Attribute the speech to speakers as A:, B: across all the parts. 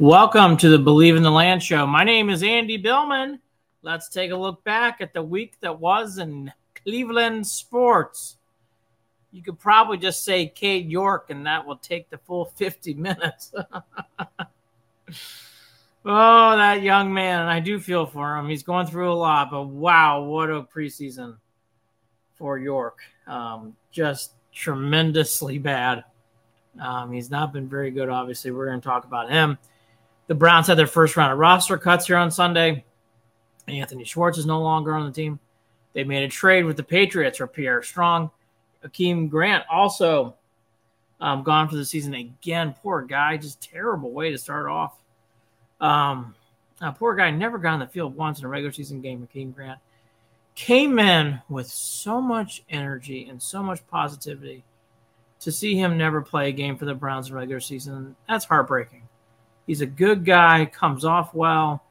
A: Welcome to the Believe in the Land show. My name is Andy Billman. Let's take a look back at the week that was in Cleveland sports. You could probably just say Cade York, and that will take the full 50 minutes. oh, that young man. And I do feel for him. He's going through a lot, but wow, what a preseason for York. Um, just tremendously bad. Um, he's not been very good, obviously. We're going to talk about him. The Browns had their first round of roster cuts here on Sunday. Anthony Schwartz is no longer on the team. They made a trade with the Patriots for Pierre Strong. Jakeem Grant also um, gone for the season again. Poor guy, just terrible way to start off. Um, poor guy never got on the field once in a regular season game. Jakeem Grant came in with so much energy and so much positivity. To see him never play a game for the Browns in regular season, that's heartbreaking. He's a good guy, comes off well,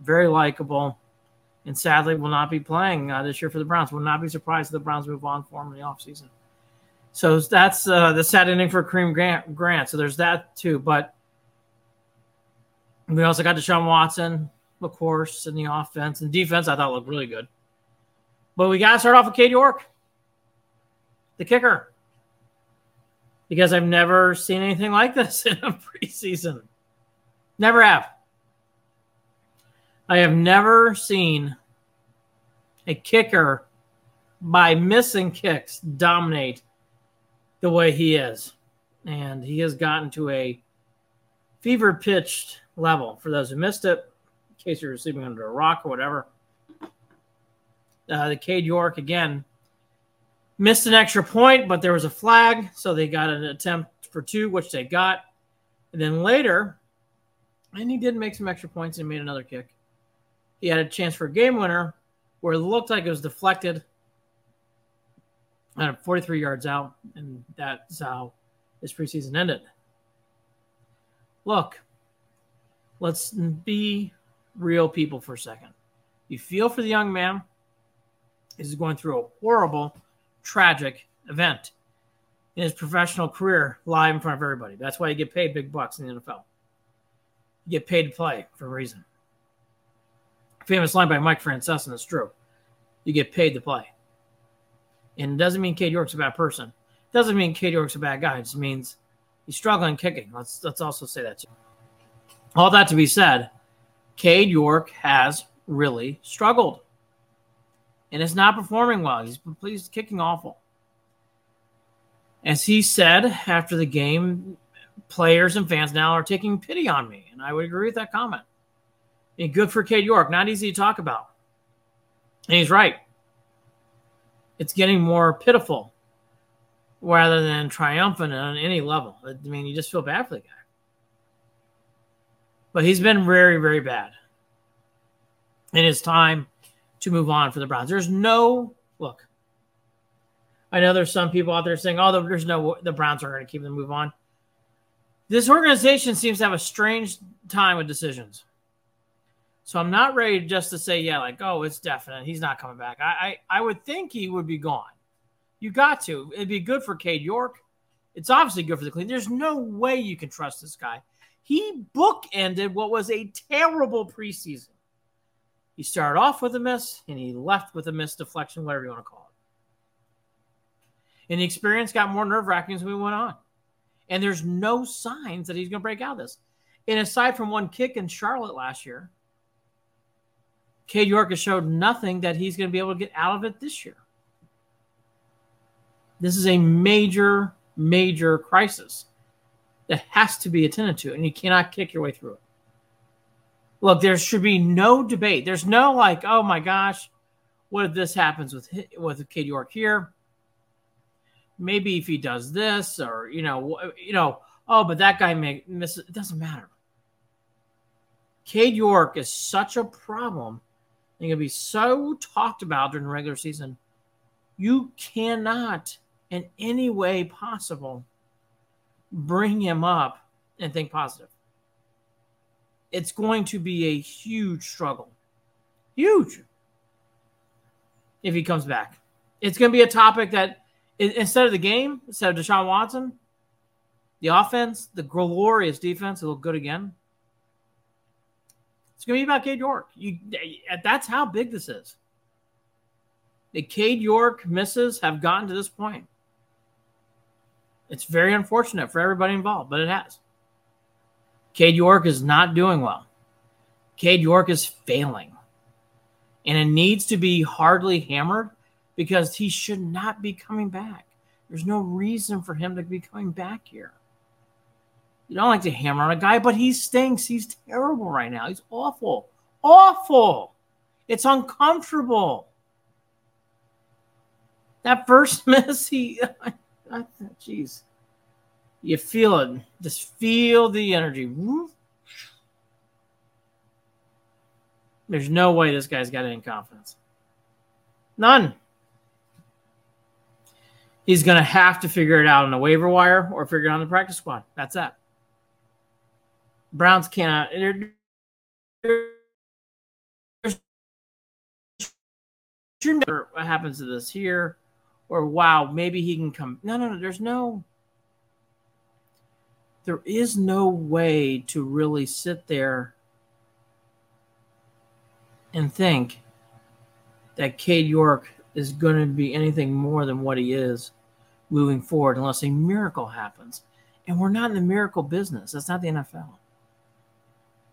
A: very likable, and sadly will not be playing uh, this year for the Browns. Will not be surprised if the Browns move on for him in the offseason. So that's uh, the sad ending for Jakeem Grant, Grant. So there's that too. But we also got Deshaun Watson, of course, in the offense and defense. I thought looked really good. But we got to start off with Cade York, the kicker, because I've never seen anything like this in a preseason. Never have. I have never seen a kicker by missing kicks dominate the way he is. And he has gotten to a fever pitched level. For those who missed it, in case you're sleeping under a rock or whatever, uh, the Cade York again missed an extra point, but there was a flag. So they got an attempt for two, which they got. And then later, and he did make some extra points and made another kick. He had a chance for a game winner where it looked like it was deflected at 43 yards out, and that's how this preseason ended. Look, let's be real people for a second. You feel for the young man. He's going through a horrible, tragic event in his professional career live in front of everybody. That's why you get paid big bucks in the NFL get paid to play for a reason. Famous line by Mike Francesa, that's true. You get paid to play. And it doesn't mean Cade York's a bad person. It doesn't mean Cade York's a bad guy. It just means he's struggling kicking. Let's let's also say that too. All that to be said, Cade York has really struggled. And is not performing well. He's, he's kicking awful. As he said after the game, players and fans now are taking pity on me. And I would agree with that comment. And good for Cade York. Not easy to talk about. And he's right. It's getting more pitiful rather than triumphant on any level. I mean, you just feel bad for the guy. But he's been very, very bad. And it's time to move on for the Browns. There's no look. I know there's some people out there saying, "Oh, there's no the Browns aren't going to keep them move on." This organization seems to have a strange time with decisions. So I'm not ready just to say, yeah, like, oh, it's definite. He's not coming back. I, I, I would think he would be gone. You got to. It'd be good for Cade York. It's obviously good for the clean. There's no way you can trust this guy. He bookended what was a terrible preseason. He started off with a miss and he left with a miss deflection, whatever you want to call it. And the experience got more nerve wracking as we went on. And there's no signs that he's going to break out of this. And aside from one kick in Charlotte last year, Cade York has showed nothing that he's going to be able to get out of it this year. This is a major, major crisis that has to be attended to, and you cannot kick your way through it. Look, there should be no debate. There's no like, oh my gosh, what if this happens with with Cade York here? Maybe if he does this or you know you know oh but that guy may miss it. Doesn't matter. Cade York is such a problem and to be so talked about during the regular season. You cannot in any way possible bring him up and think positive. It's going to be a huge struggle. Huge. If he comes back. It's going to be a topic that instead of the game, instead of Deshaun Watson, the offense, the glorious defense, it looked good again. It's going to be about Cade York. You, that's how big this is. The Cade York misses have gotten to this point. It's very unfortunate for everybody involved, but it has. Cade York is not doing well. Cade York is failing. And it needs to be hardly hammered because he should not be coming back. There's no reason for him to be coming back here. You don't like to hammer on a guy, but he stinks. He's terrible right now. He's awful. Awful. It's uncomfortable. That first miss, he, jeez, you feel it. Just feel the energy. There's no way this guy's got any confidence. None. He's going to have to figure it out on the waiver wire or figure it out on the practice squad. That's that. Browns cannot. What happens to this here? Or wow, maybe he can come. No, no, no. There's no. There is no way to really sit there and think that Cade York is going to be anything more than what he is moving forward unless a miracle happens. And we're not in the miracle business. That's not the NFL.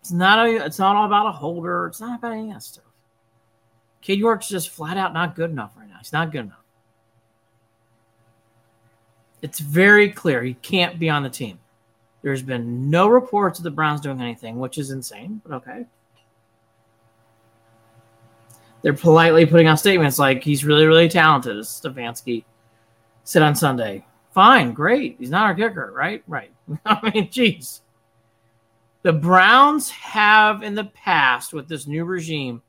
A: It's not a, it's not all about a holder. It's not about any of that stuff. Cade York's just flat out not good enough right now. He's not good enough. It's very clear he can't be on the team. There's been no reports of the Browns doing anything, which is insane, but okay. They're politely putting out statements like he's really, really talented, Stefanski said on Sunday. Fine, great. He's not our kicker, right? Right. I mean, geez. The Browns have in the past with this new regime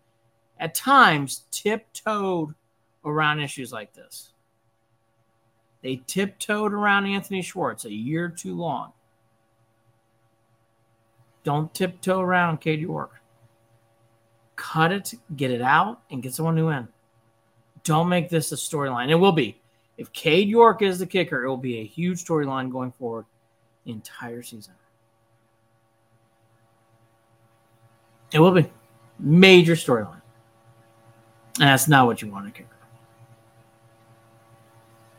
A: at times tiptoed around issues like this. They tiptoed around Anthony Schwartz a year too long. Don't tiptoe around Cade York. Cut it, get it out, and get someone new in. Don't make this a storyline. It will be. If Cade York is the kicker, it will be a huge storyline going forward the entire season. It will be major storyline. And that's not what you want to kicker.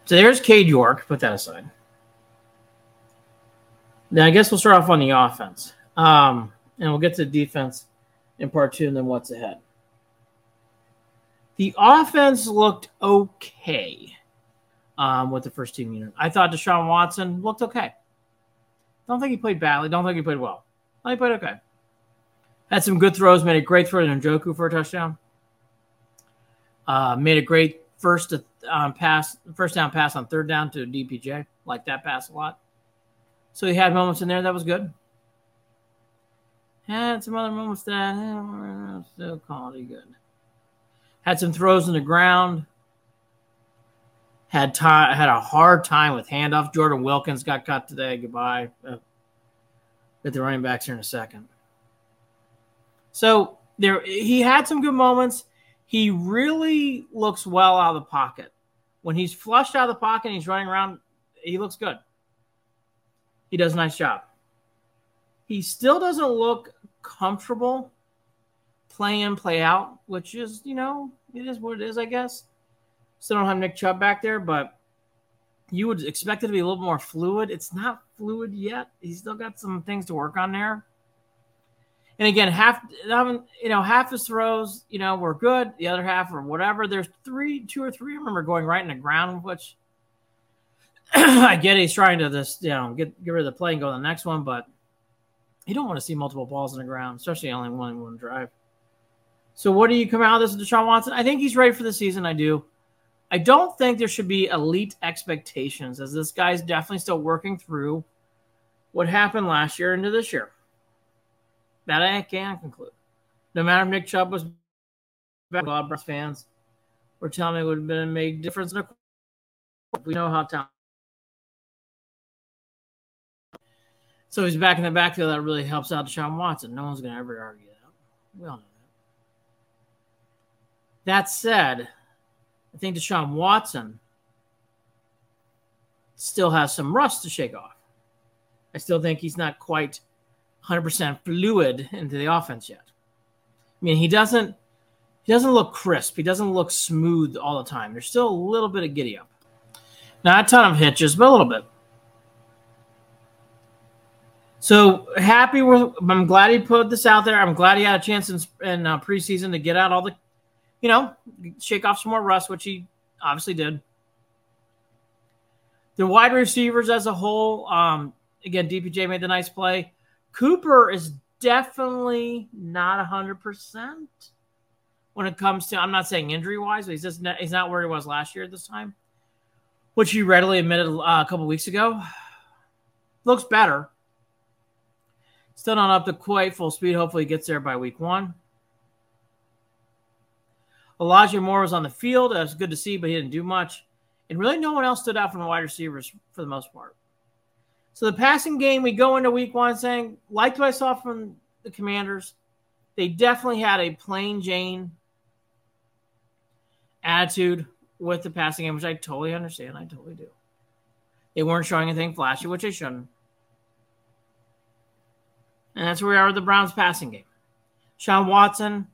A: So there's Cade York. Put that aside. Now I guess we'll start off on the offense. Um, and we'll get to defense in part two and then what's ahead. The offense looked okay um, with the first team unit. I thought Deshaun Watson looked okay. Don't think he played badly. Don't think he played well. I think he played okay. Had some good throws. Made a great throw to Njoku for a touchdown. Uh, made a great first um, pass, first down pass on third down to DPJ. Like that pass a lot. So he had moments in there that was good. Had some other moments that eh, still quality good. Had some throws in the ground. Had time had a hard time with handoff. Jordan Wilkins got cut today. Goodbye. Uh, get the running backs here in a second. So there, he had some good moments. He really looks well out of the pocket. When he's flushed out of the pocket and he's running around, he looks good. He does a nice job. He still doesn't look comfortable play in, play out, which is, you know, it is what it is, I guess. Still don't have Nick Chubb back there, but you would expect it to be a little more fluid. It's not fluid yet. He's still got some things to work on there. And again, half you know half his throws, you know, were good. The other half or whatever. There's three, two or three. I remember going right in the ground, which I get. He's trying to just you know get get rid of the play and go to the next one, but you don't want to see multiple balls in the ground, especially only one one drive. So what do you come out of this, with Deshaun Watson? I think he's ready for the season. I do. I don't think there should be elite expectations, as this guy's definitely still working through what happened last year into this year. That I can conclude. No matter if Nick Chubb was fans were telling me it would have been a big difference in a we know how talented. So he's back in the backfield. That really helps out Deshaun Watson. No one's going to ever argue that. We all know that. That said, I think Deshaun Watson still has some rust to shake off. I still think he's not quite 100% fluid into the offense yet. I mean, he doesn't he doesn't look crisp. He doesn't look smooth all the time. There's still a little bit of giddy up. Not a ton of hitches, but a little bit. So happy with. I'm glad he put this out there. I'm glad he had a chance in, in uh, preseason to get out all the, you know, shake off some more rust, which he obviously did. The wide receivers as a whole, um, again, DPJ made the nice play. Cooper is definitely not 100% when it comes to, I'm not saying injury wise, but he's just not, he's not where he was last year at this time, which he readily admitted uh, a couple weeks ago. Looks better. Still not up to quite full speed. Hopefully, he gets there by week one. Elijah Moore was on the field. That was good to see, but he didn't do much. And really, no one else stood out from the wide receivers for the most part. So the passing game, we go into week one saying, like what I saw from the commanders. They definitely had a plain Jane attitude with the passing game, which I totally understand. I totally do. They weren't showing anything flashy, which they shouldn't. And that's where we are with the Browns passing game. Sean Watson,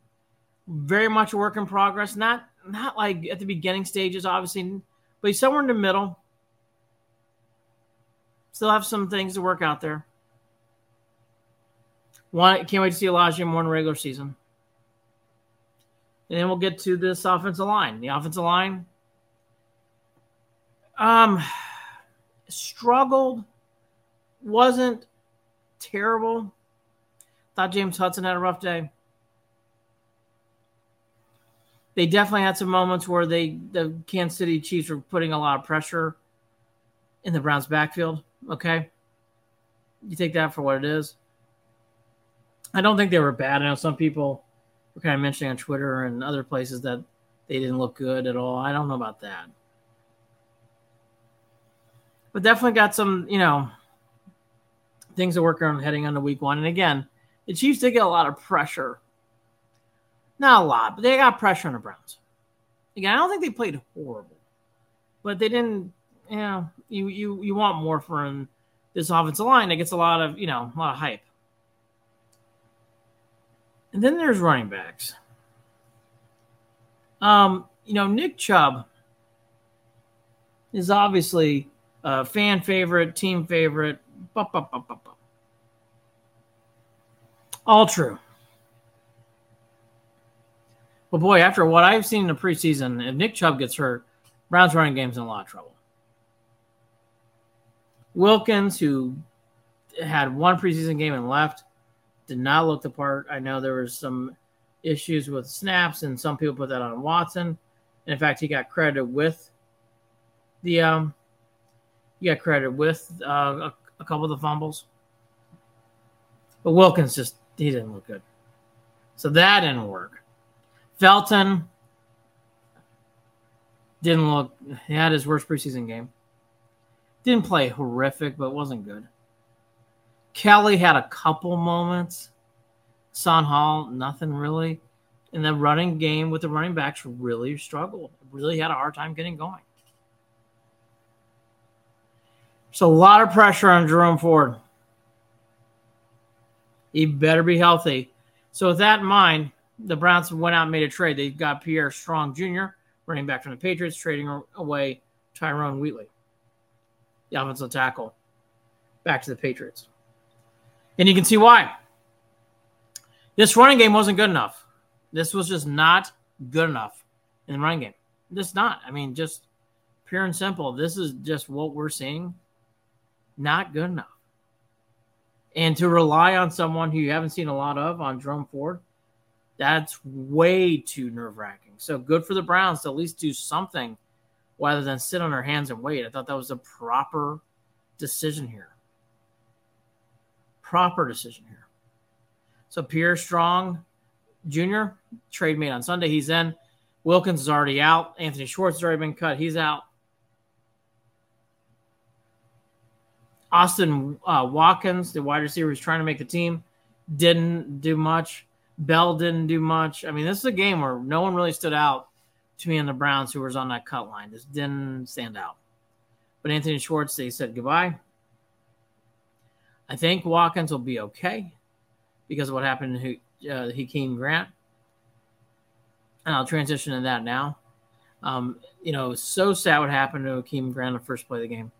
A: very much a work in progress. Not not like at the beginning stages, obviously, but he's somewhere in the middle. Still have some things to work out there. One, can't wait to see Elijah Moore in regular season. And then we'll get to this offensive line. The offensive line um struggled, wasn't terrible. Thought James Hudson had a rough day. They definitely had some moments where they the Kansas City Chiefs were putting a lot of pressure in the Browns backfield. Okay. You take that for what it is. I don't think they were bad. I know some people were kind of mentioning on Twitter and other places that they didn't look good at all. I don't know about that. But definitely got some, you know, things to work on heading on into week one. And again, the Chiefs did get a lot of pressure. Not a lot, but they got pressure on the Browns. Again, I don't think they played horrible, but they didn't you know, you you you want more from this offensive line that gets a lot of you know a lot of hype. And then there's running backs. Um, you know, Nick Chubb is obviously a fan favorite, team favorite. All true. Boy, after what I've seen in the preseason, if Nick Chubb gets hurt, Browns running game's in a lot of trouble. Wilkins, who had one preseason game and left, did not look the part. I know there was some issues with snaps, and some people put that on Watson. And in fact, he got credited with the um, he got credited with uh, a, a couple of the fumbles. But Wilkins just he didn't look good, so that didn't work. Felton didn't look. He had his worst preseason game. Didn't play horrific, but wasn't good. Kelly had a couple moments. Son Hall, nothing really. And the running game with the running backs really struggled. Really had a hard time getting going. So a lot of pressure on Jerome Ford. He better be healthy. So with that in mind, the Browns went out and made a trade. They got Pierre Strong Jr., running back from the Patriots, trading away Tyrone Wheatley the offensive tackle, back to the Patriots. And you can see why. This running game wasn't good enough. This was just not good enough in the running game. Just not. I mean, just pure and simple. This is just what we're seeing. Not good enough. And to rely on someone who you haven't seen a lot of on Jerome Ford, that's way too nerve wracking. So good for the Browns to at least do something rather than sit on their hands and wait. I thought that was a proper decision here. Proper decision here. So Pierre Strong Jr. trade made on Sunday. He's in. Wilkins is already out. Anthony Schwartz has already been cut. He's out. Austin uh, Watkins, the wide receiver, who's trying to make the team, didn't do much. Bell didn't do much. I mean, this is a game where no one really stood out to me on the Browns who was on that cut line. Just didn't stand out. But Anthony Schwartz, they said goodbye. I think Watkins will be okay because of what happened to uh, Jakeem Grant. And I'll transition to that now. Um, you know, so sad what happened to Jakeem Grant the first play of the game.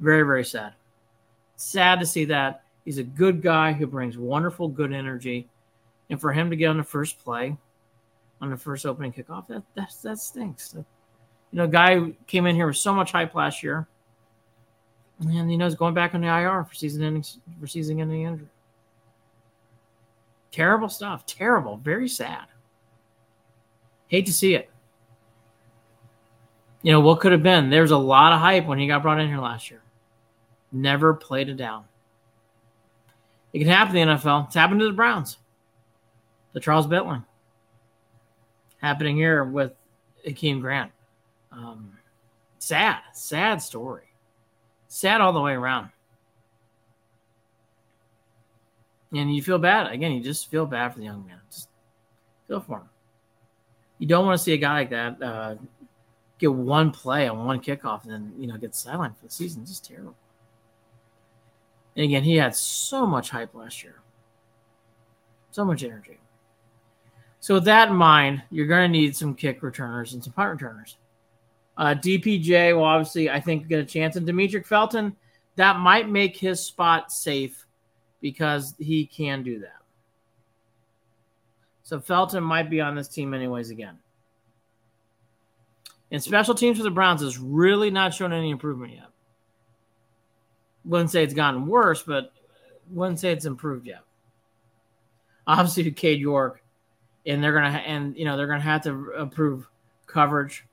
A: Very, very sad. Sad to see that. He's a good guy who brings wonderful, good energy. And for him to get on the first play, on the first opening kickoff, that that, that stinks. That, you know, guy came in here with so much hype last year. And, you know, he's going back on the IR for season ending, for season ending injury. Terrible stuff. Terrible. Very sad. Hate to see it. You know, what could have been? There's a lot of hype when he got brought in here last year. Never played it down. It can happen in the NFL. It's happened to the Browns. LeCharles Bentley. Happening here with Jakeem Grant. Um, sad, sad story. Sad all the way around. And you feel bad. Again, you just feel bad for the young man. Just feel for him. You don't want to see a guy like that uh, get one play on one kickoff and then, you know, get sidelined for the season. It's just terrible. And again, he had so much hype last year, so much energy. So, with that in mind, you're going to need some kick returners and some punt returners. Uh, DPJ will obviously, I think, get a chance. And Demetric Felton, that might make his spot safe because he can do that. So Felton might be on this team anyways again. And special teams for the Browns has really not shown any improvement yet. Wouldn't say it's gotten worse, but wouldn't say it's improved yet. Obviously, Cade York, and they're gonna and you know they're gonna have to improve coverage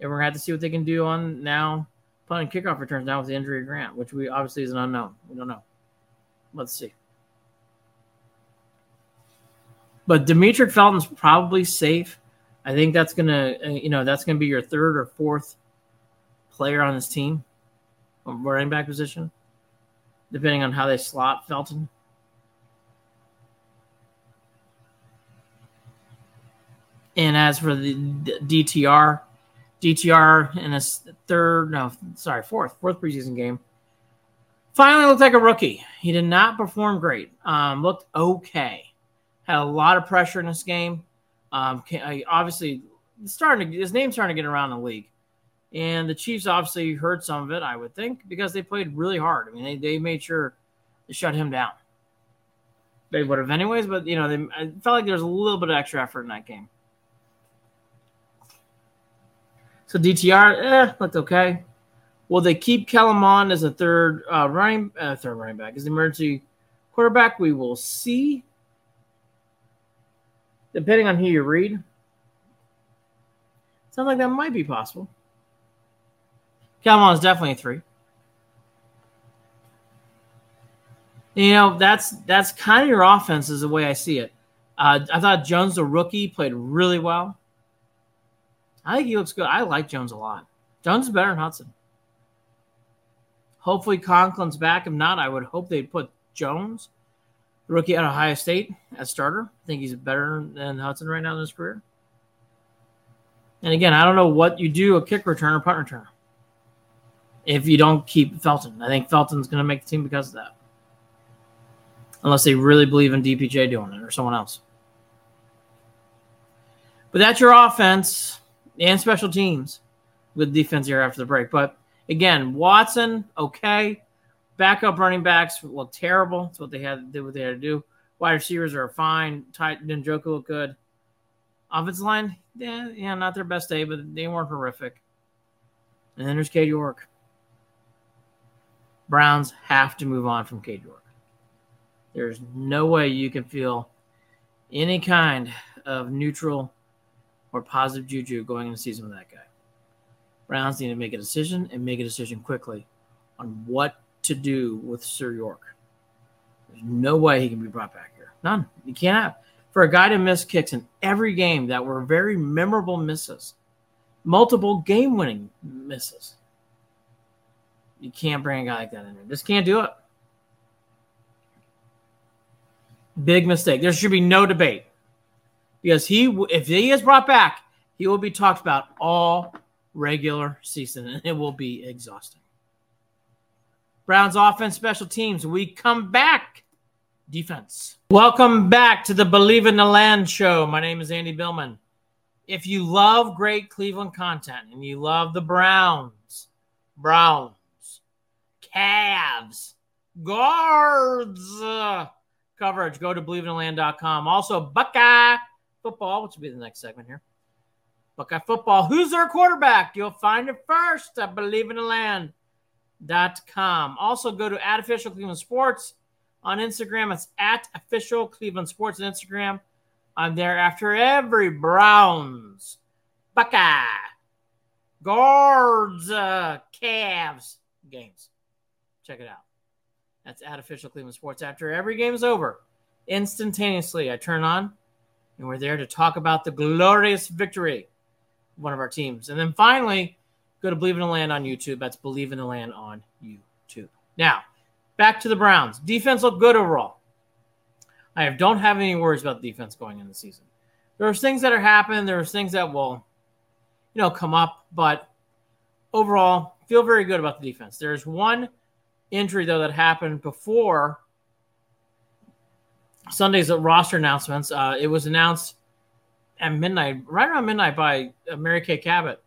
A: and we're gonna have to see what they can do on now punt and kickoff returns now with the injury of Grant, which we obviously is an unknown. We don't know. Let's see. But Demetric Felton's probably safe. I think that's gonna, uh, you know, that's gonna be your third or fourth player on this team, running back position, depending on how they slot Felton. And as for the DTR, DTR in his third, no, sorry, fourth, fourth preseason game. Finally looked like a rookie. He did not perform great. Um, looked okay. Had a lot of pressure in this game. Um, obviously, starting to, his name's starting to get around the league. And the Chiefs obviously heard some of it, I would think, because they played really hard. I mean, they, they made sure to shut him down. They would have anyways, but you know, they I felt like there was a little bit of extra effort in that game. So DTR, eh, looked okay. Will they keep Kellen Mond as a third uh, running uh, third running back as the emergency quarterback? We will see. Depending on who you read, sounds like that might be possible. Kellen Mond is definitely a three. You know that's that's kind of your offense is the way I see it. Uh, I thought Jones, the rookie, played really well. I think he looks good. I like Jones a lot. Jones is better than Hudson. Hopefully Conklin's back. If not, I would hope they'd put Jones, rookie at Ohio State, as starter. I think he's better than Hudson right now in his career. And again, I don't know what you do a kick returner, punt returner. If you don't keep Felton, I think Felton's going to make the team because of that. Unless they really believe in DPJ doing it or someone else. But that's your offense and special teams with defense here after the break. But again, Watson, okay. Backup running backs look terrible. That's what they had to do. What they had to do. Wide receivers are fine. Tight Njoku look good. Offensive line, yeah, yeah, not their best day, but they weren't horrific. And then there's Cade York. Browns have to move on from Cade York. There's no way you can feel any kind of neutral or positive juju going into season with that guy. Browns need to make a decision and make a decision quickly on what to do with Sir York. There's no way he can be brought back here. None. You can't have. For a guy to miss kicks in every game that were very memorable misses, multiple game winning misses, you can't bring a guy like that in there. Just can't do it. Big mistake. There should be no debate because he, if he is brought back, he will be talked about all regular season, and it will be exhausting. Browns offense, special teams. We come back. Defense. Welcome back to the Believe in the Land show. My name is Andy Billman. if you love great Cleveland content and you love the Browns, Browns, Cavs, Guards uh, coverage, go to believeinaland.com. Also, Buckeye football, which will be the next segment here. Buckeye football. Who's their quarterback? You'll find it first at believeinaland.com. Also, go to at official Cleveland Sports on Instagram. It's at official Cleveland Sports on Instagram. I'm there after every Browns, Buckeye, Guards, uh, Cavs games. Check it out. That's at official Cleveland Sports. After every game is over, instantaneously I turn on, and we're there to talk about the glorious victory of one of our teams. And then finally, go to Believe in the Land on YouTube. That's Believe in the Land on YouTube. Now, back to the Browns. Defense looked good overall. I don't have any worries about the defense going in the season. There's things that are happening. There's things that will, you know, come up, but overall, feel very good about the defense. There's one injury though that happened before Sunday's roster announcements. Uh, it was announced at midnight, right around midnight, by uh, Mary Kay Cabot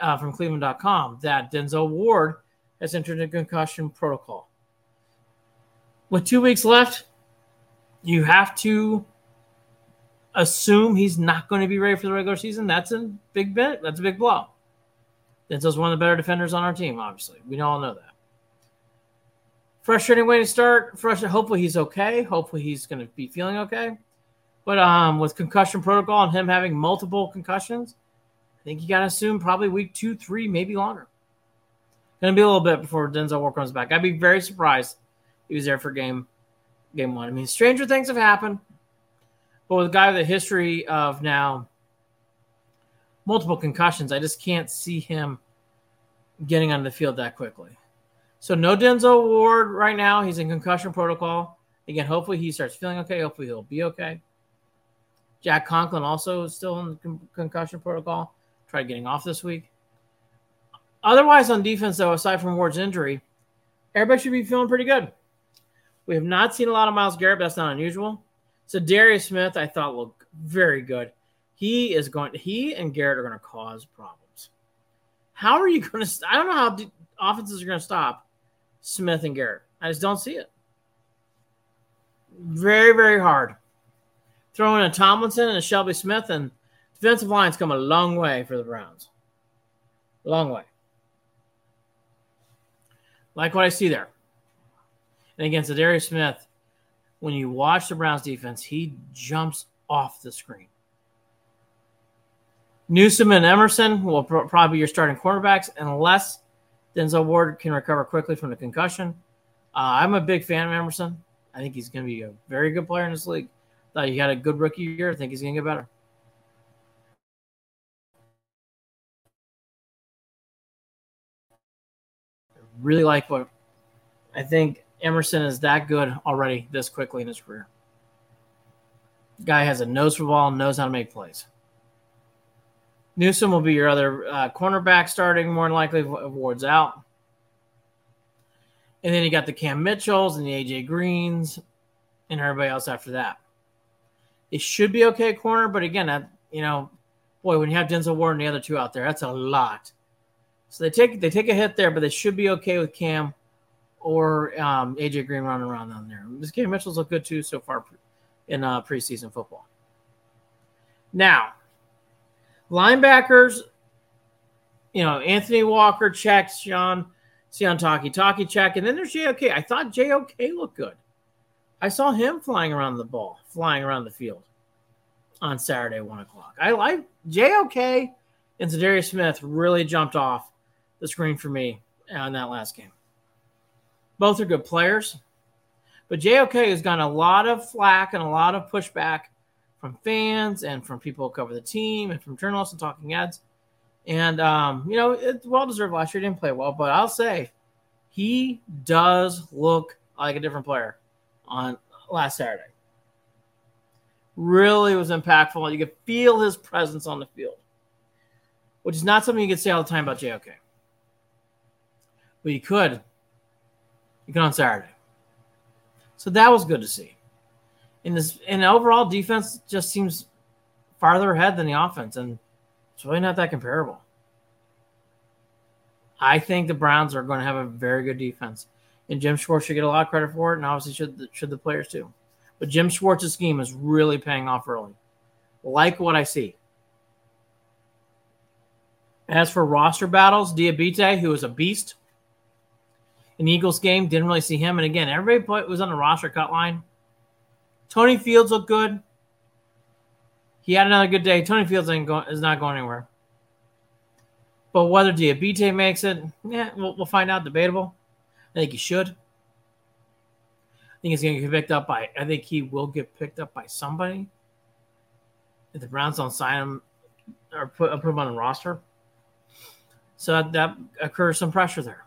A: uh, from Cleveland.com that Denzel Ward has entered a concussion protocol. With two weeks left, you have to assume he's not going to be ready for the regular season. That's a big bit. That's a big blow. Denzel's one of the better defenders on our team, obviously. We all know that. Frustrating way to start. Frustrating. Hopefully he's okay. Hopefully he's going to be feeling okay. But um, with concussion protocol and him having multiple concussions, I think you got to assume probably week two, three, maybe longer. Going to be a little bit before Denzel Ward comes back. I'd be very surprised he was there for game game one. I mean, stranger things have happened, but with a guy with a history of now multiple concussions, I just can't see him getting on the field that quickly. So no Denzel Ward right now. He's in concussion protocol. Again, hopefully he starts feeling okay. Hopefully he'll be okay. Jack Conklin also is still in con- concussion protocol. Tried getting off this week. Otherwise, on defense, though, aside from Ward's injury, everybody should be feeling pretty good. We have not seen a lot of Myles Garrett, but that's not unusual. So Darius Smith, I thought looked very good. He is going. He and Garrett are going to cause problems. How are you going to? I don't know how offenses are going to stop Smith and Garrett. I just don't see it. Very, very hard. Throwing a Tomlinson and a Shelby Smith and defensive lines come a long way for the Browns. Long way. Like what I see there. And against Darius Smith, when you watch the Browns defense, he jumps off the screen. Newsome and Emerson will probably be your starting quarterbacks unless Denzel Ward can recover quickly from the concussion. Uh, I'm a big fan of Emerson. I think he's going to be a very good player in this league. Thought he had a good rookie year. I think he's going to get better. I really like what I think Emerson is that good already this quickly in his career. Guy has a nose for ball, knows how to make plays. Newsome will be your other uh, cornerback starting, more than likely, Ward's out. And then you got the Cam Mitchells and the AJ Greens and everybody else after that. It should be okay corner, but again, that, you know, boy, when you have Denzel Ward and the other two out there, that's a lot. So they take they take a hit there, but they should be okay with Cam or um, AJ Green running around down there. This Cam Mitchell's look good too so far in uh, preseason football. Now, linebackers, you know, Anthony Walker checks, Sean, Sione Takitaki check, and then there's JOK. I thought JOK looked good. I saw him flying around the ball, flying around the field on Saturday, one o'clock. I like JOK and Za'Darius Smith really jumped off the screen for me on that last game. Both are good players. But JOK has gotten a lot of flack and a lot of pushback from fans and from people who cover the team and from journalists and talking heads. And, um, you know, it's well deserved last year. He didn't play well, but I'll say he does look like a different player on last Saturday. Really was impactful. You could feel his presence on the field, which is not something you could say all the time about JOK. But you could you could on Saturday. So that was good to see. In this and overall defense just seems farther ahead than the offense. And It's really not that comparable. I think the Browns are going to have a very good defense, and Jim Schwartz should get a lot of credit for it, and obviously should the, should the players too. But Jim Schwartz's scheme is really paying off early. Like what I see. As for roster battles, Diabate, who is a beast in the Eagles game, didn't really see him. And again, everybody was on the roster cut line. Tony Fields looked good. He had another good day. Tony Fields ain't is not going anywhere. But whether Diabate makes it, yeah, we'll, we'll find out. Debatable. I think he should. I think he's going to get picked up by. I think he will get picked up by somebody. If the Browns don't sign him or put, put him on the roster, so that, that occurs some pressure there.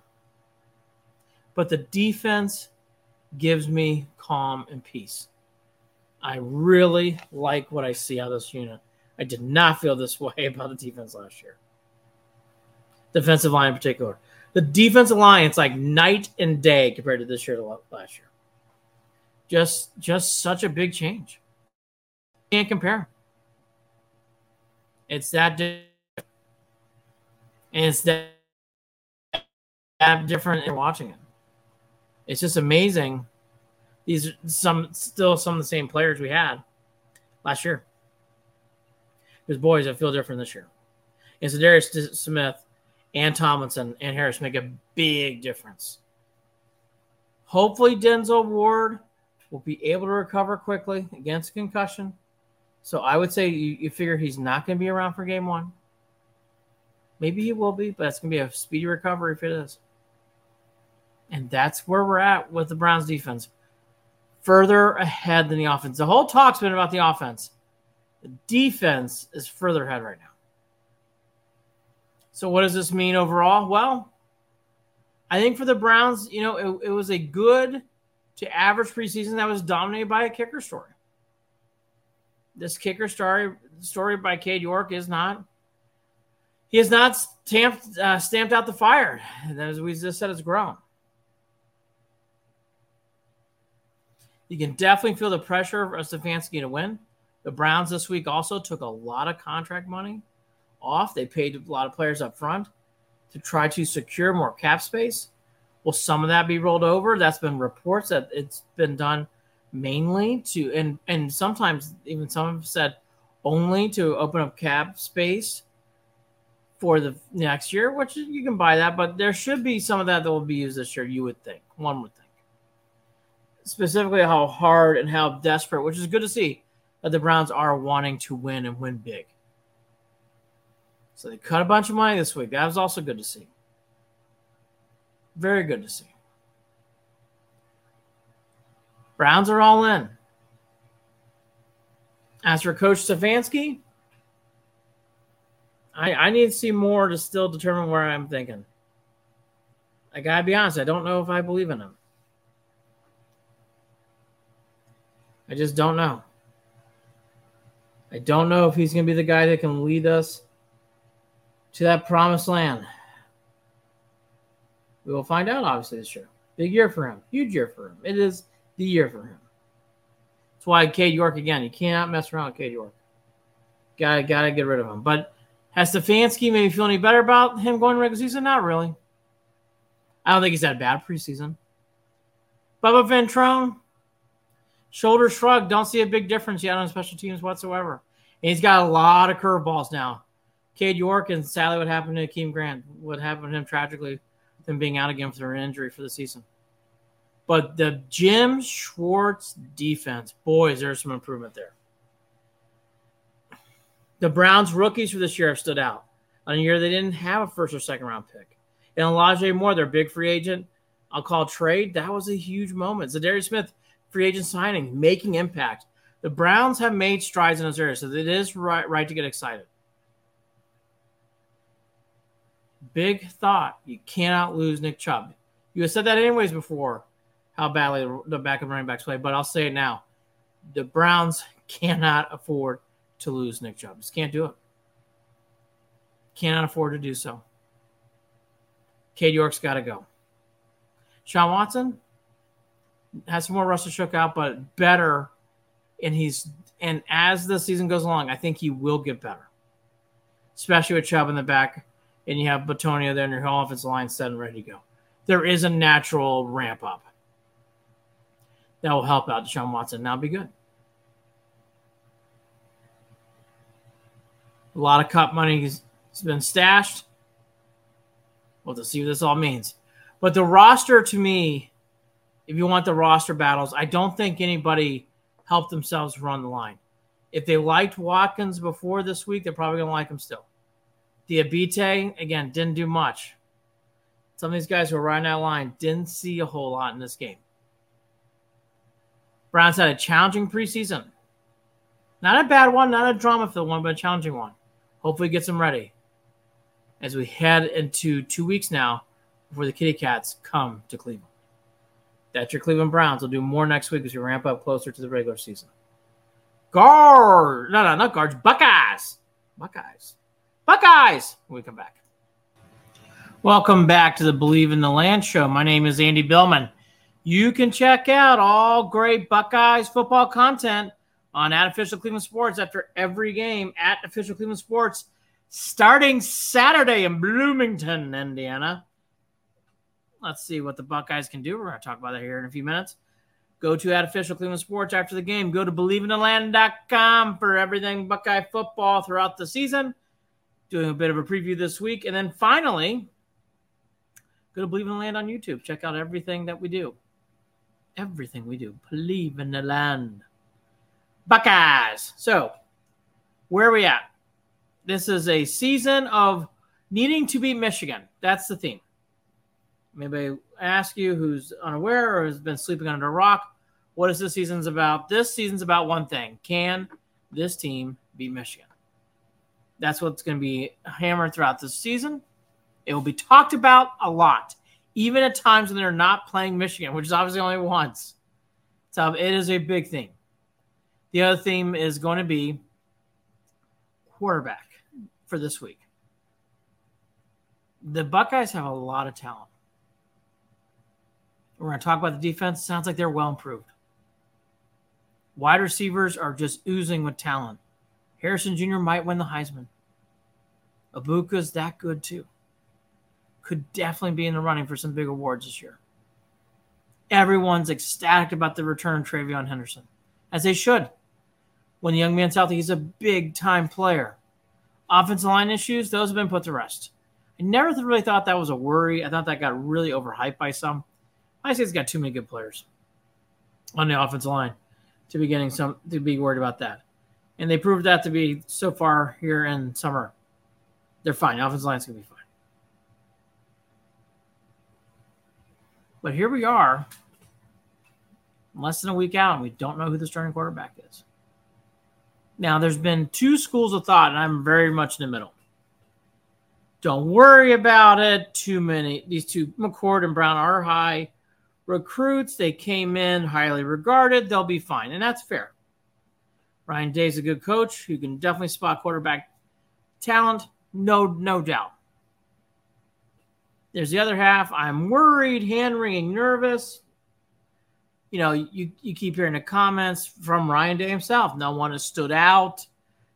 A: But the defense gives me calm and peace. I really like what I see out of this unit. I did not feel this way about the defense last year. Defensive line in particular. The defensive line, it's like night and day compared to this year to last year. Just just such a big change. Can't compare. It's that different. And it's that, that different in watching it. It's just amazing these are some still some of the same players we had last year. Because boys I feel different this year. And so Darius Smith and Tomlinson and Harris make a big difference. Hopefully, Denzel Ward will be able to recover quickly against concussion. So I would say you, you figure he's not going to be around for game one. Maybe he will be, but it's going to be a speedy recovery if it is. And that's where we're at with the Browns defense further ahead than the offense. The whole talk's been about the offense. The defense is further ahead right now. So, what does this mean overall? Well, I think for the Browns, you know, it, it was a good to average preseason that was dominated by a kicker story. This kicker story story by Cade York is not. He has not stamped uh, stamped out the fire, and as we just said, it's grown. You can definitely feel the pressure of Stefanski to win. The Browns this week also took a lot of contract money off. They paid a lot of players up front to try to secure more cap space. Will some of that be rolled over? That's been reports that it's been done mainly to and and sometimes even some have said only to open up cap space for the next year, which you can buy that, but there should be some of that that will be used this year, you would think. One would think specifically how hard and how desperate, which is good to see, that the Browns are wanting to win and win big. So they cut a bunch of money this week. That was also good to see. Very good to see. Browns are all in. As for Coach Stefanski, I, I need to see more to still determine where I'm thinking. I gotta be honest, I don't know if I believe in him. I just don't know. I don't know if he's going to be the guy that can lead us to that promised land. We will find out, obviously, this year. Big year for him. Huge year for him. It is the year for him. That's why Cade York, again, you cannot mess around with Cade York. Gotta, gotta get rid of him. But has Stefanski maybe feel any better about him going regular season? Not really. I don't think he's had a bad preseason. Bubba Ventrone, shoulder shrug. Don't see a big difference yet on special teams whatsoever. And he's got a lot of curveballs now. Cade York and sadly what happened to Jakeem Grant, what happened to him tragically, them being out again for an injury for the season. But the Jim Schwartz defense, boys, there's some improvement there. The Browns rookies for this year have stood out. On a year they didn't have a first or second round pick. And Elijah Moore, their big free agent, I'll call trade. That was a huge moment. Za'Darius Smith free agent signing, making impact. The Browns have made strides in this area, so it is right, right to get excited. Big thought. You cannot lose Nick Chubb. You have said that anyways before how badly the backup running backs play, but I'll say it now. The Browns cannot afford to lose Nick Chubb. Just can't do it. Cannot afford to do so. Cade York's got to go. Sean Watson, has some more to shook out, but better. And he's and as the season goes along, I think he will get better. especially with Chubb in the back, and you have Bitonio there, and your whole offensive line set and ready to go. There is a natural ramp up that will help out Deshaun Watson. Now be good. A lot of cup money has been stashed. We'll just see what this all means. But the roster to me, if you want the roster battles, I don't think anybody helped themselves run the line. If they liked Watkins before this week, they're probably going to like him still. Diabate, again, didn't do much. Some of these guys who are riding that line didn't see a whole lot in this game. Browns had a challenging preseason. Not a bad one, not a drama filled one, but a challenging one. Hopefully, gets them ready as we head into two weeks now before the Kitty Cats come to Cleveland. That's your Cleveland Browns. We'll do more next week as we ramp up closer to the regular season. Guard, no, no, not guards, Buckeyes, Buckeyes, Buckeyes. When we come back. Welcome back to the Believe in the Land show. My name is Andy Billman. You can check out all great Buckeyes football content on at official Cleveland Sports after every game at official Cleveland Sports starting Saturday in Bloomington, Indiana. Let's see what the Buckeyes can do. We're going to talk about that here in a few minutes. Go to at official Cleveland Sports after the game. Go to believeintheland.com for everything Buckeye football throughout the season. Doing a bit of a preview this week. And then finally, go to Believe in the Land on YouTube. Check out everything that we do. Everything we do. Believe in the land. Buckeyes. So, where are we at? This is a season of needing to beat Michigan. That's the theme. Maybe ask you who's unaware or has been sleeping under a rock. What is this season's about? This season's about one thing. Can this team beat Michigan? That's what's going to be hammered throughout this season. It will be talked about a lot, even at times when they're not playing Michigan, which is obviously only once. So it is a big thing. The other theme is going to be quarterback for this week. The Buckeyes have a lot of talent. We're going to talk about the defense. Sounds like they're well improved. Wide receivers are just oozing with talent. Harrison Jr. might win the Heisman. Egbuka's that good too. Could definitely be in the running for some big awards this year. Everyone's ecstatic about the return of TreVeyon Henderson, as they should when the young man's healthy. He's a big time player. Offensive line issues, those have been put to rest. I never really thought that was a worry. I thought that got really overhyped by some. I say it's got too many good players on the offensive line to be getting some to be worried about that. And they proved that to be so far here in summer. They're fine. The offensive line's gonna be fine. But here we are, less than a week out, and we don't know who the starting quarterback is. Now, there's been two schools of thought, and I'm very much in the middle. Don't worry about it. Too many. These two, McCord and Brown, are high recruits. They came in highly regarded. They'll be fine, and that's fair. Ryan Day's a good coach who can definitely spot quarterback talent. No, no doubt. There's the other half. I'm worried, hand wringing, nervous you know, you, you keep hearing the comments from Ryan Day himself. No one has stood out.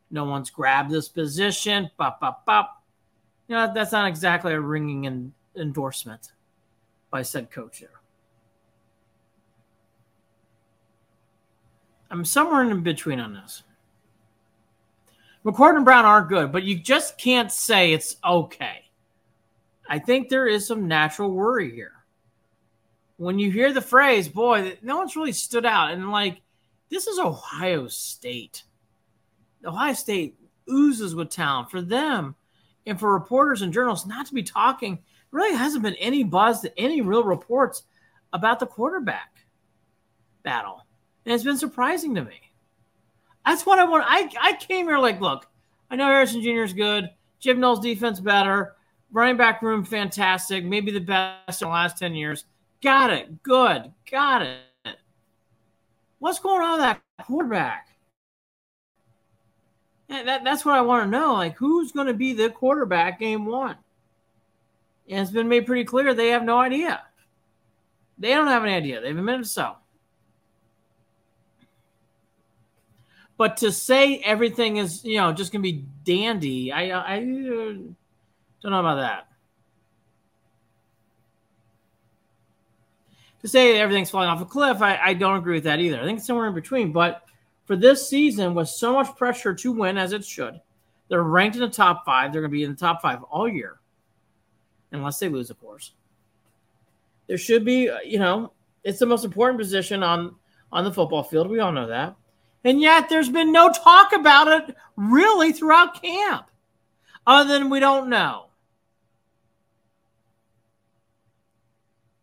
A: No one's grabbed this position. Bop, bop, bop. You know, that's not exactly a ringing in, endorsement by said coach there. I'm somewhere in between on this. McCord and Brown aren't good, but you just can't say it's okay. I think there is some natural worry here when you hear the phrase, boy, no one's really stood out. And like, this is Ohio State. Ohio State oozes with talent for them and for reporters and journalists not to be talking. Really hasn't been any buzz, to any real reports about the quarterback battle. And it's been surprising to me. That's what I want. I, I came here like, look, I know Harrison Jr. is good. Jim Knowles' defense better. Running back room fantastic. Maybe the best in the last 10 years. Got it. Good. Got it. What's going on with that quarterback? That, that's what I want to know. Like, who's going to be the quarterback game one? And it's been made pretty clear they have no idea. They don't have any idea. They've admitted so. But to say everything is, you know, just gonna be dandy, I I uh, don't know about that. To say everything's falling off a cliff, I, I don't agree with that either. I think it's somewhere in between. But for this season, with so much pressure to win as it should, they're ranked in the top five. They're going to be in the top five all year, unless they lose, of course. There should be, uh, you know, it's the most important position on on the football field. We all know that. And yet there's been no talk about it really throughout camp, other than we don't know.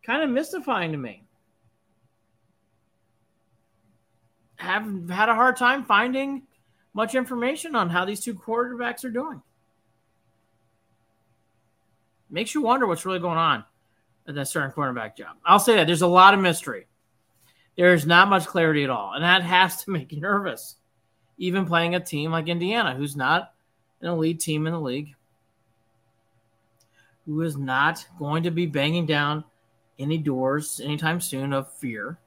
A: Kind of mystifying to me. Have had a hard time finding much information on how these two quarterbacks are doing. Makes you wonder what's really going on at that certain cornerback job. I'll say that there's a lot of mystery. There's not much clarity at all, and that has to make you nervous. Even playing a team like Indiana, who's not an elite team in the league, who is not going to be banging down any doors anytime soon of fear.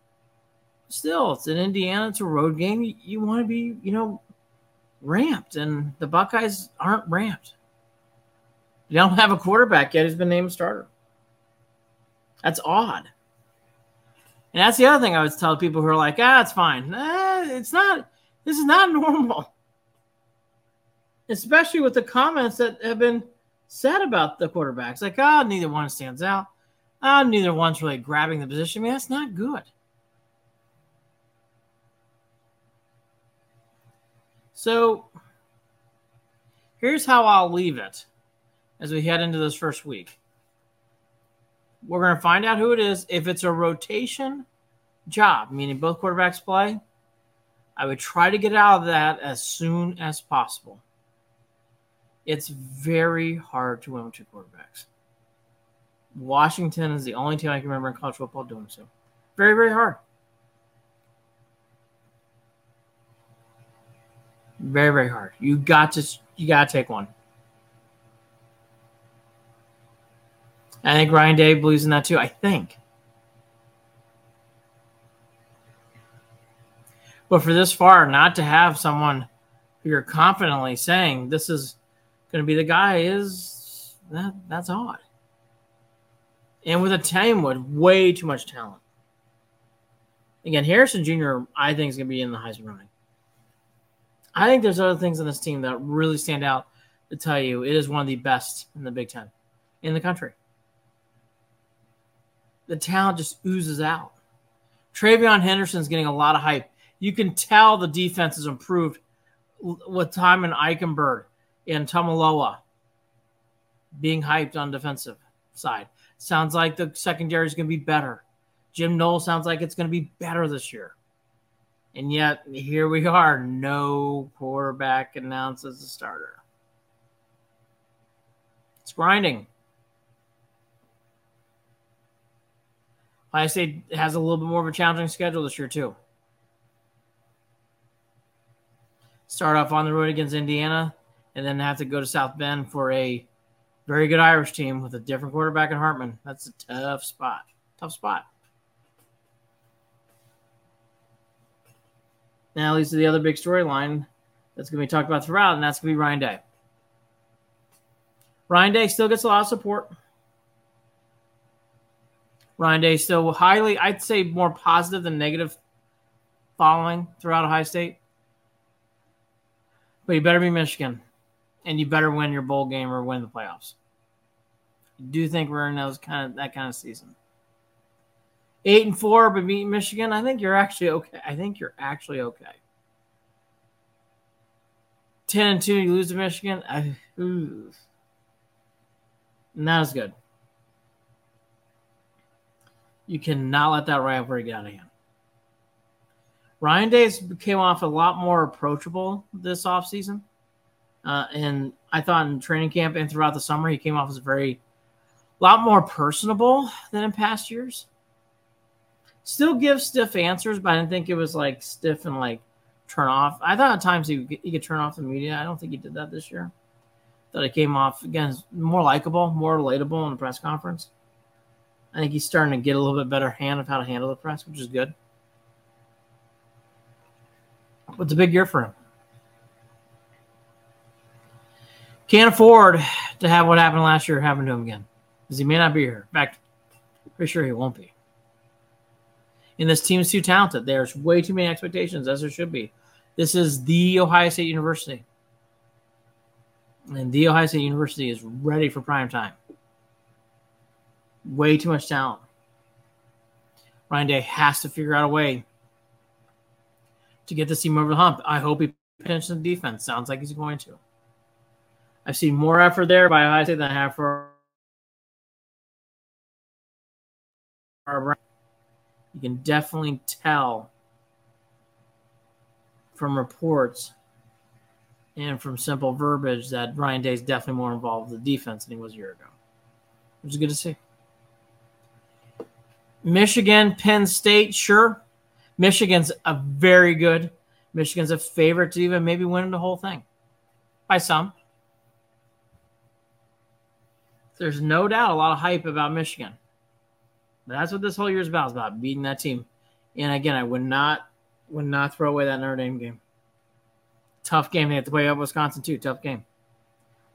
A: Still, it's in Indiana. It's a road game. You, you want to be, you know, ramped, and the Buckeyes aren't ramped. They don't have a quarterback yet who's been named starter. That's odd. And that's the other thing I would tell people who are like, ah, it's fine. It's not, this is not normal. Especially with the comments that have been said about the quarterbacks. Like, oh, neither one stands out. Oh, neither one's really grabbing the position. I mean, that's not good. So here's how I'll leave it as we head into this first week. We're going to find out who it is. If it's a rotation job, meaning both quarterbacks play, I would try to get out of that as soon as possible. It's very hard to win with two quarterbacks. Washington is the only team I can remember in college football doing so. Very, very hard. Very, very hard. You got to you got to take one. I think Ryan Day believes in that too. I think. But for this far, not to have someone who you're confidently saying this is going to be the guy is that that's odd. And with a team with way too much talent. Again, Harrison Jr. I think is going to be in the Heisman running. I think there's other things on this team that really stand out to tell you it is one of the best in the Big Ten in the country the talent just oozes out. TreVeyon Henderson's getting a lot of hype. You can tell the defense has improved with Tommy Eichenberg and Tuimoloau being hyped on defensive side. Sounds like the secondary is going to be better. Jim Knowles sounds like it's going to be better this year. And yet, here we are. No quarterback announced as a starter. It's grinding. Ohio State has a little bit more of a challenging schedule this year, too. Start off on the road against Indiana and then have to go to South Bend for a very good Irish team with a different quarterback in Hartman. That's a tough spot. Tough spot. Now leads to the other big storyline that's going to be talked about throughout, and that's going to be Ryan Day. Ryan Day still gets a lot of support. Ryan Day So highly, I'd say more positive than negative following throughout Ohio State. But you better be Michigan, and you better win your bowl game or win the playoffs. I do think we're in those kind of that kind of season. Eight and four, but beat Michigan. I think you're actually okay. I think you're actually okay. Ten and two, you lose to Michigan. I, ooh, not as good. You cannot let that rivalry get out of hand. Ryan Days came off a lot more approachable this offseason. Uh, and I thought in training camp and throughout the summer, he came off as a very, lot more personable than in past years. Still gives stiff answers, but I didn't think it was like stiff and like turn off. I thought at times he, he could turn off the media. I don't think he did that this year. Thought it came off again more likable, more relatable in the press conference. I think he's starting to get a little bit better hand of how to handle the press, which is good. But it's a big year for him. Can't afford to have what happened last year happen to him again because he may not be here. In fact, pretty sure he won't be. And this team is too talented. There's way too many expectations, as there should be. This is the Ohio State University. And the Ohio State University is ready for prime time. Way too much talent. Ryan Day has to figure out a way to get this team over the hump. I hope he pinches the defense. Sounds like he's going to. I've seen more effort there by Ohio State than I have for you can definitely tell from reports and from simple verbiage that Ryan Day is definitely more involved with the defense than he was a year ago, which is good to see. Michigan, Penn State, sure. Michigan's a very good. Michigan's a favorite to even maybe win the whole thing by some. There's no doubt a lot of hype about Michigan. But that's what this whole year is about, about beating that team. And again, I would not would not throw away that Notre Dame game. Tough game. They have to play up Wisconsin too. Tough game.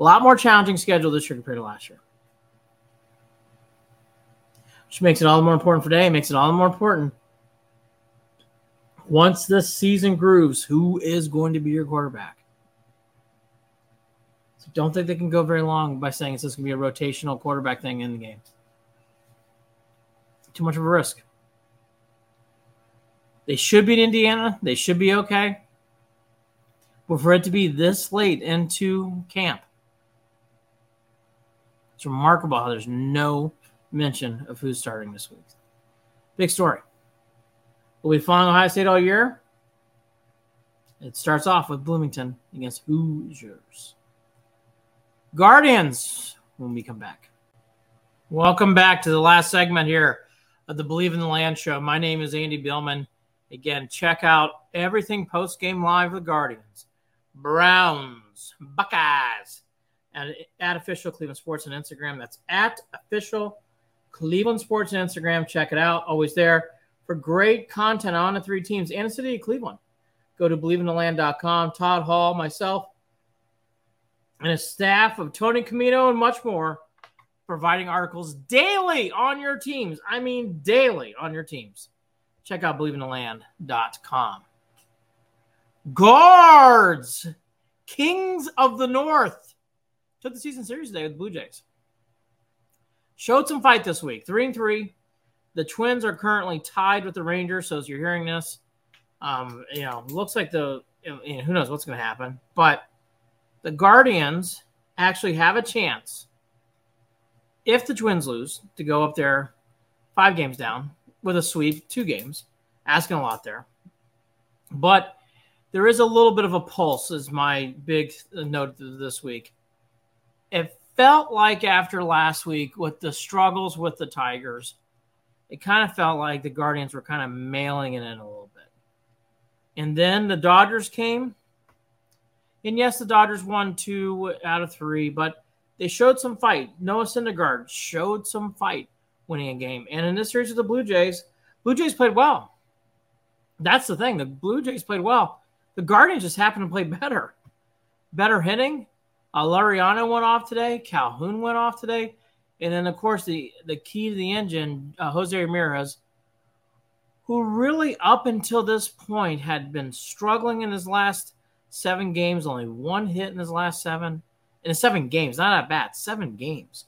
A: A lot more challenging schedule this year compared to last year. Which makes it all the more important for today. Makes it all the more important. Once this season grooves, who is going to be your quarterback? So don't think they can go very long by saying it's just going to be a rotational quarterback thing in the game. Too much of a risk. They should beat Indiana. They should be okay. But for it to be this late into camp, it's remarkable how there's no mention of who's starting this week. Big story. Will we following Ohio State all year? It starts off with Bloomington against Hoosiers. Guardians when we come back. Welcome back to the last segment here of the Believe in the Land show. My name is Andy Billman. Again, check out everything post game live with Guardians, Browns, Buckeyes, and at official Cleveland Sports on Instagram. That's at official Cleveland Sports and Instagram. Check it out. Always there for great content on the three teams and the city of Cleveland. Go to believeintheland.com. Todd Hall, myself, and a staff of Tony Camino and much more providing articles daily on your teams. I mean, daily on your teams. Check out believeintheland.com. Guards, Kings of the North, took the season series today with the Blue Jays. Showed some fight this week, three and three. The Twins are currently tied with the Rangers. So as you're hearing this, um, you know, looks like the you know, who knows what's going to happen, but the Guardians actually have a chance if the Twins lose to go up there five games down with a sweep, two games, asking a lot there. But there is a little bit of a pulse, is my big note this week. It felt like after last week with the struggles with the Tigers, it kind of felt like the Guardians were kind of mailing it in a little bit. And then the Dodgers came. And yes, the Dodgers won two out of three, but they showed some fight. Noah Syndergaard showed some fight winning a game. And in this series with the Blue Jays, Blue Jays played well. That's the thing. The Blue Jays played well. The Guardians just happened to play better. Better hitting. Uh, Laureano went off today. Calhoun went off today. And then, of course, the, the key to the engine, uh, Jose Ramirez, who really up until this point had been struggling in his last seven games, only one hit in his last seven in seven games, not at bat, seven games.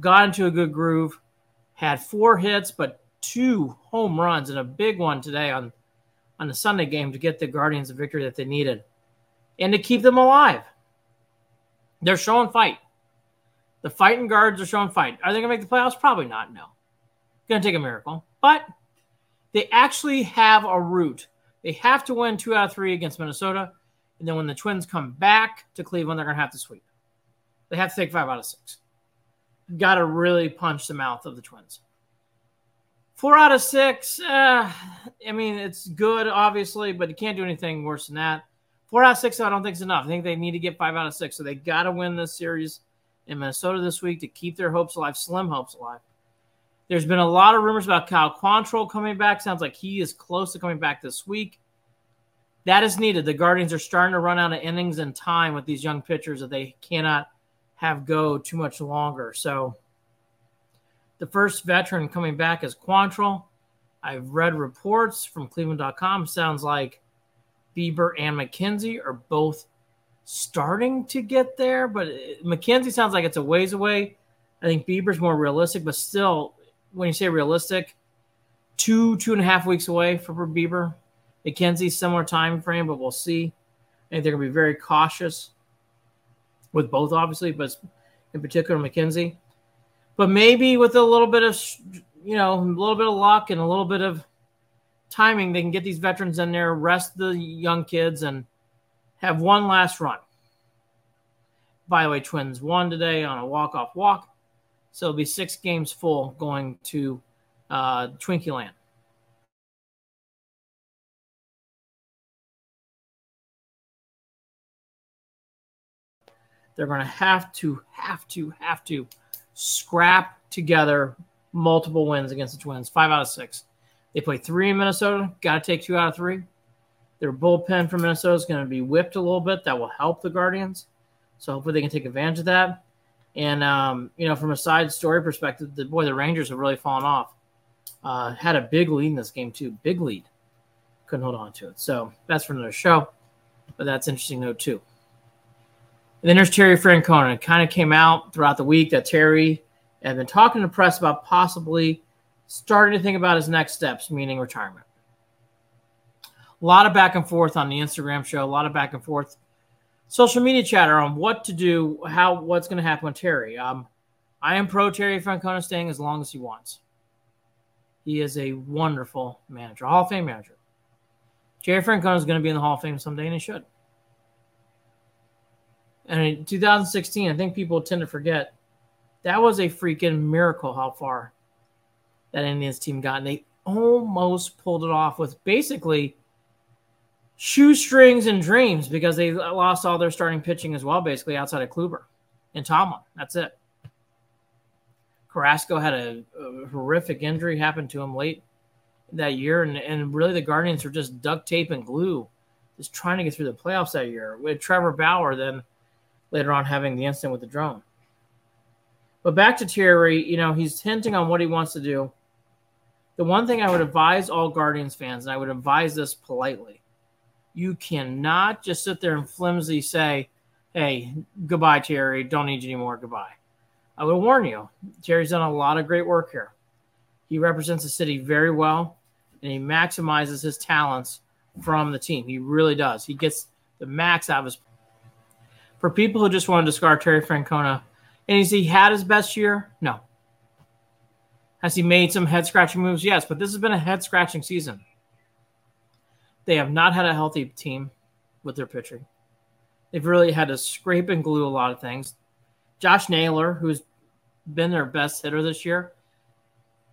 A: Got into a good groove, had four hits, but two home runs and a big one today on, on the Sunday game to get the Guardians the victory that they needed and to keep them alive. They're showing fight. The fighting guards are showing fight. Are they going to make the playoffs? Probably not. No. Going to take a miracle. But they actually have a route. They have to win two out of three against Minnesota. And then when the Twins come back to Cleveland, they're going to have to sweep. They have to take five out of six. Got to really punch the mouth of the Twins. Four out of six. Uh, I mean, it's good, obviously, but you can't do anything worse than that. Four out of six, I don't think is enough. I think they need to get five out of six. So they got to win this series in Minnesota this week to keep their hopes alive, slim hopes alive. There's been a lot of rumors about Cal Quantrill coming back. Sounds like he is close to coming back this week. that is needed. The Guardians are starting to run out of innings and time with these young pitchers that they cannot have go too much longer. So the first veteran coming back is Quantrill. I've read reports from Cleveland.com. Sounds like Bieber and McKenzie are both starting to get there, but McKenzie sounds like it's a ways away. I think Bieber's more realistic, but still, when you say realistic, two two and a half weeks away for Bieber. McKenzie similar time frame, but we'll see. I think they're going to be very cautious with both, obviously, but in particular McKenzie. But maybe with a little bit of, you know, a little bit of luck and a little bit of timing, they can get these veterans in there, rest the young kids, and have one last run. By the way, Twins won today on a walk-off walk, so it'll be six games full going to uh, Twinkie Land. They're going to have to, have to, have to scrap together multiple wins against the Twins. Five out of six. They play three in Minnesota. Got to take two out of three. Their bullpen for Minnesota is going to be whipped a little bit. That will help the Guardians. So hopefully they can take advantage of that. And um, you know, from a side story perspective, the boy, the Rangers have really fallen off. Uh, had a big lead in this game too. Big lead. Couldn't hold on to it. So that's for another show. But that's interesting note too. And then there's Terry Francona. It kind of came out throughout the week that Terry had been talking to press about possibly starting to think about his next steps, meaning retirement. A lot of back and forth on the Instagram show, a lot of back and forth social media chatter on what to do, how what's going to happen with Terry. Um, I am pro Terry Francona staying as long as he wants. He is a wonderful manager, Hall of Fame manager. Terry Francona is going to be in the Hall of Fame someday, and he should. And in 2016, I think people tend to forget that was a freaking miracle how far that Indians team got. And they almost pulled it off with basically shoestrings and dreams because they lost all their starting pitching as well, basically outside of Kluber and Tomlin. That's it. Carrasco had a, a horrific injury happen to him late that year, and, and really the Guardians were just duct tape and glue, just trying to get through the playoffs that year. With Trevor Bauer, then later on having the incident with the drone. But back to Terry, you know, he's hinting on what he wants to do. The one thing I would advise all Guardians fans, and I would advise this politely, you cannot just sit there and flimsy say, hey, goodbye, Terry. Don't need you anymore. Goodbye. I would warn you, Terry's done a lot of great work here. He represents the city very well, and he maximizes his talents from the team. He really does. He gets the max out of his for people who just want to discard Terry Francona, and has he had his best year? No. Has he made some head scratching moves? Yes, but this has been a head scratching season. They have not had a healthy team with their pitching. They've really had to scrape and glue a lot of things. Josh Naylor, who's been their best hitter this year,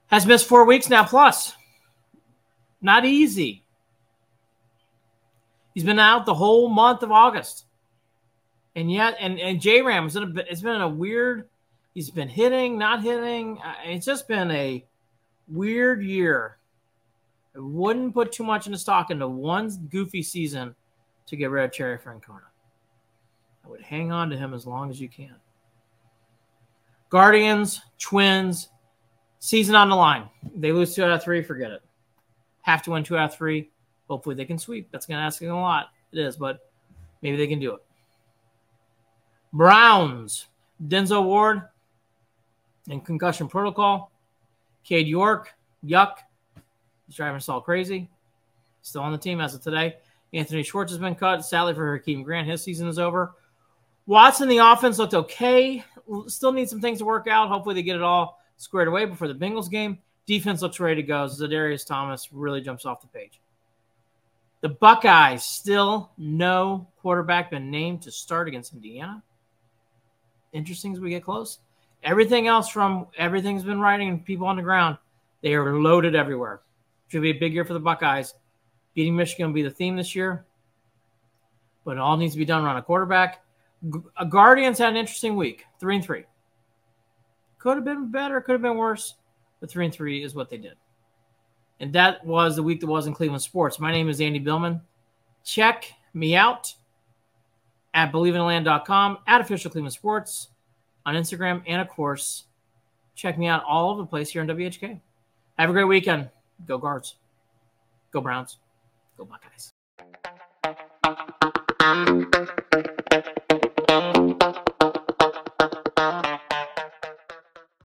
A: has missed four weeks now plus. Not easy. He's been out the whole month of August. And yet, and and J Ram, it's been a weird. He's been hitting, not hitting. Uh, it's just been a weird year. I wouldn't put too much into stock into one goofy season to get rid of Terry Francona. I would hang on to him as long as you can. Guardians, Twins, season on the line. They lose two out of three, forget it. Have to win two out of three. Hopefully they can sweep. That's going to ask a lot. It is, but maybe they can do it. Browns, Denzel Ward in concussion protocol. Cade York, yuck. He's driving us all crazy. Still on the team as of today. Anthony Schwartz has been cut. Sadly for Jakeem Grant, his season is over. Watson, the offense looked okay. Still need some things to work out. Hopefully they get it all squared away before the Bengals game. Defense looks ready to go. Za'Darius Thomas really jumps off the page. The Buckeyes still no quarterback been named to start against Indiana interesting as we get close. Everything else from everything's been writing and people on the ground, they are loaded everywhere. Should be a big year for the Buckeyes. Beating Michigan will be the theme this year, but it all needs to be done around a quarterback. A uh, Guardians had an interesting week, three and three. Could have been better, could have been worse, but three and three is what they did. And that was the week that was in Cleveland sports. My name is Andy Billman. check me out at believeinland.com, at official Cleveland Sports on Instagram, and of course, check me out all over the place here on WHK. Have a great weekend. Go Guards. Go Browns. Go Buckeyes.